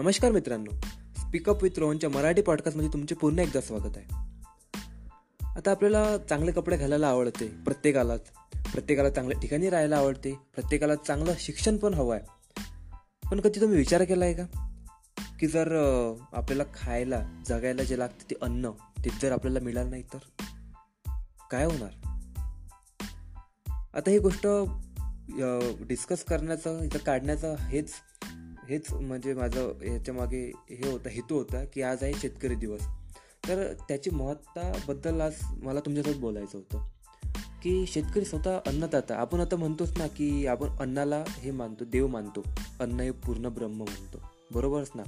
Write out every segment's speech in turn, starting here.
नमस्कार मित्रांनो. Speak up with रोहनच्या मराठी पॉडकास्टमध्ये तुमचे पुन्हा एकदा स्वागत आहे. आता आपल्याला चांगले कपडे घालायला आवडते प्रत्येकालाच. प्रत्येकाला चांगल्या ठिकाणी राहायला आवडते प्रत्येकाला चांगलं शिक्षण पण हवं आहे. पण कधी तुम्ही विचार केला आहे का? की जर आपल्याला खायला जगायला जे लागतं ते अन्न ते जर आपल्याला मिळालं नाही तर? काय होणार? आता ही गोष्ट डिस्कस करण्याचं इथं काढण्याचं हेच हेच म्हणजे माझं ह्याच्यामागे हे होता हेतू होता की आज आहे शेतकरी दिवस. तर त्याची महत्ताबद्दल आज मला तुमच्यासोबत बोलायचं होतं. की शेतकरी स्वतः अन्नदाता आपण आता म्हणतोच ना की आपण अन्नाला हे मानतो देव मानतो. अन्न हे पूर्ण ब्रह्म म्हणतो. बरोबरच ना?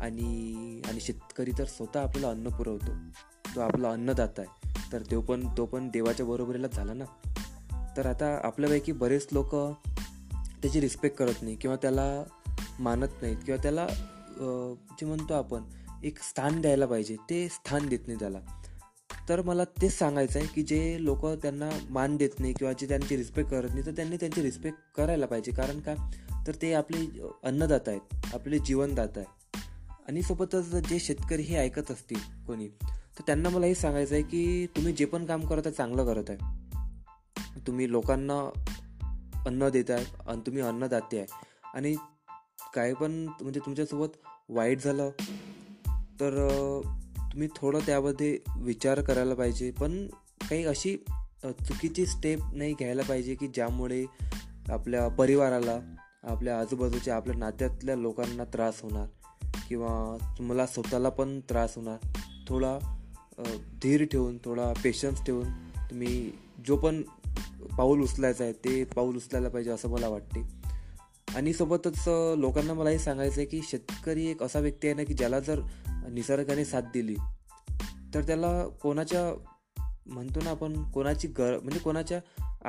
आणि आणि शेतकरी तर स्वतः आपल्याला अन्न पुरवतो. तो आपला अन्नदाता आहे. तर तो पण तो पण देवाच्या बरोबरीला झाला ना? तर आता आपल्यापैकी बरेच लोक त्याची रिस्पेक्ट करत नाही किंवा त्याला मानत नाहीत किंवा त्याला जे म्हणतो आपण एक स्थान द्यायला पाहिजे ते स्थान देत नाही त्याला. तर मला तेच सांगायचं आहे की जे लोक त्यांना मान देत नाही किंवा जे त्यांची रिस्पेक्ट करत नाही तर त्यांनी त्यांची रिस्पेक्ट करायला पाहिजे. कारण का? तर ते आपले अन्नदाता आहेत आपले जीवनदाता आहे आणि सोबतच जे शेतकरी हे ऐकत असतील कोणी तर त्यांना मला हे सांगायचं आहे की तुम्ही जे पण काम करत आहे चांगलं करत आहे. तुम्ही लोकांना अन्न देत आहे आणि तुम्ही अन्नदाते आहे. आणि काय पण म्हणजे तुमच्यासोबत वाईट झालं तर तुम्ही थोडं त्यामध्ये विचार करायला पाहिजे. पण काही अशी चुकीची स्टेप नाही घ्यायला पाहिजे की ज्यामुळे आपल्या परिवाराला आपल्या आजूबाजूच्या आपल्या नात्यातल्या लोकांना त्रास होणार किंवा तुम्हाला स्वतःला पण त्रास होणार. थोडा धीर ठेवून थोडा पेशन्स ठेवून तुम्ही जो पण पाऊल उचलायचं आहे ते पाऊल उचलायला पाहिजे असं मला वाटते. आणि सोबतच लोकांना मला हे सांगायचं आहे की शेतकरी एक असा व्यक्ती आहे ना की ज्याला जर निसर्गाने साथ दिली तर त्याला कोणाच्या म्हणतो ना आपण कोणाची गर म्हणजे कोणाच्या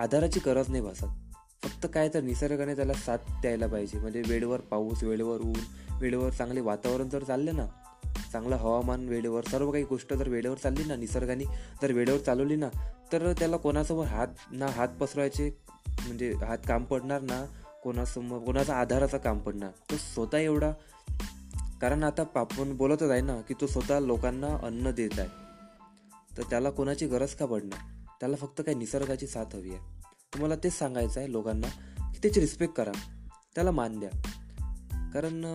आधाराची गरज नाही भासत. फक्त काय तर निसर्गाने त्याला साथ द्यायला पाहिजे. म्हणजे वेळेवर पाऊस वेळेवर ऊन वेळेवर चांगले वातावरण जर चालले ना चांगलं हवामान वेळेवर सर्व काही गोष्ट जर वेळेवर चालली ना निसर्गाने जर वेळेवर चालवली ना तर त्याला कोणासमोर हात ना हात पसरवायचे म्हणजे हात काम पडणार ना कोणासमोर कोणाचा आधाराचा काम पडणार? तो स्वतः एवढा कारण आता आपण बोलतच आहे ना की तो स्वतः लोकांना अन्न देत आहे. तर त्याला कोणाची गरज का पडणार? त्याला फक्त काही निसर्गाची साथ हवी आहे. तुम्हाला तेच सांगायचं आहे लोकांना की त्याची रिस्पेक्ट करा. त्याला मान द्या. कारण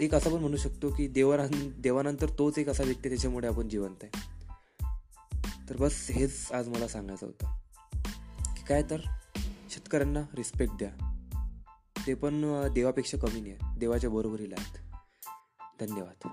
एक असं पण म्हणू शकतो की देवान देवानंतर तोच एक असा व्यक्ती त्याच्यामुळे आपण जिवंत आहे. तर बस हेच आज मला सांगायचं होतं. की काय तर? शेतकऱ्यांना रिस्पेक्ट द्या. ते पण देवापेक्षा कमी नाही देवाच्या बरोबरीला आहेत. धन्यवाद.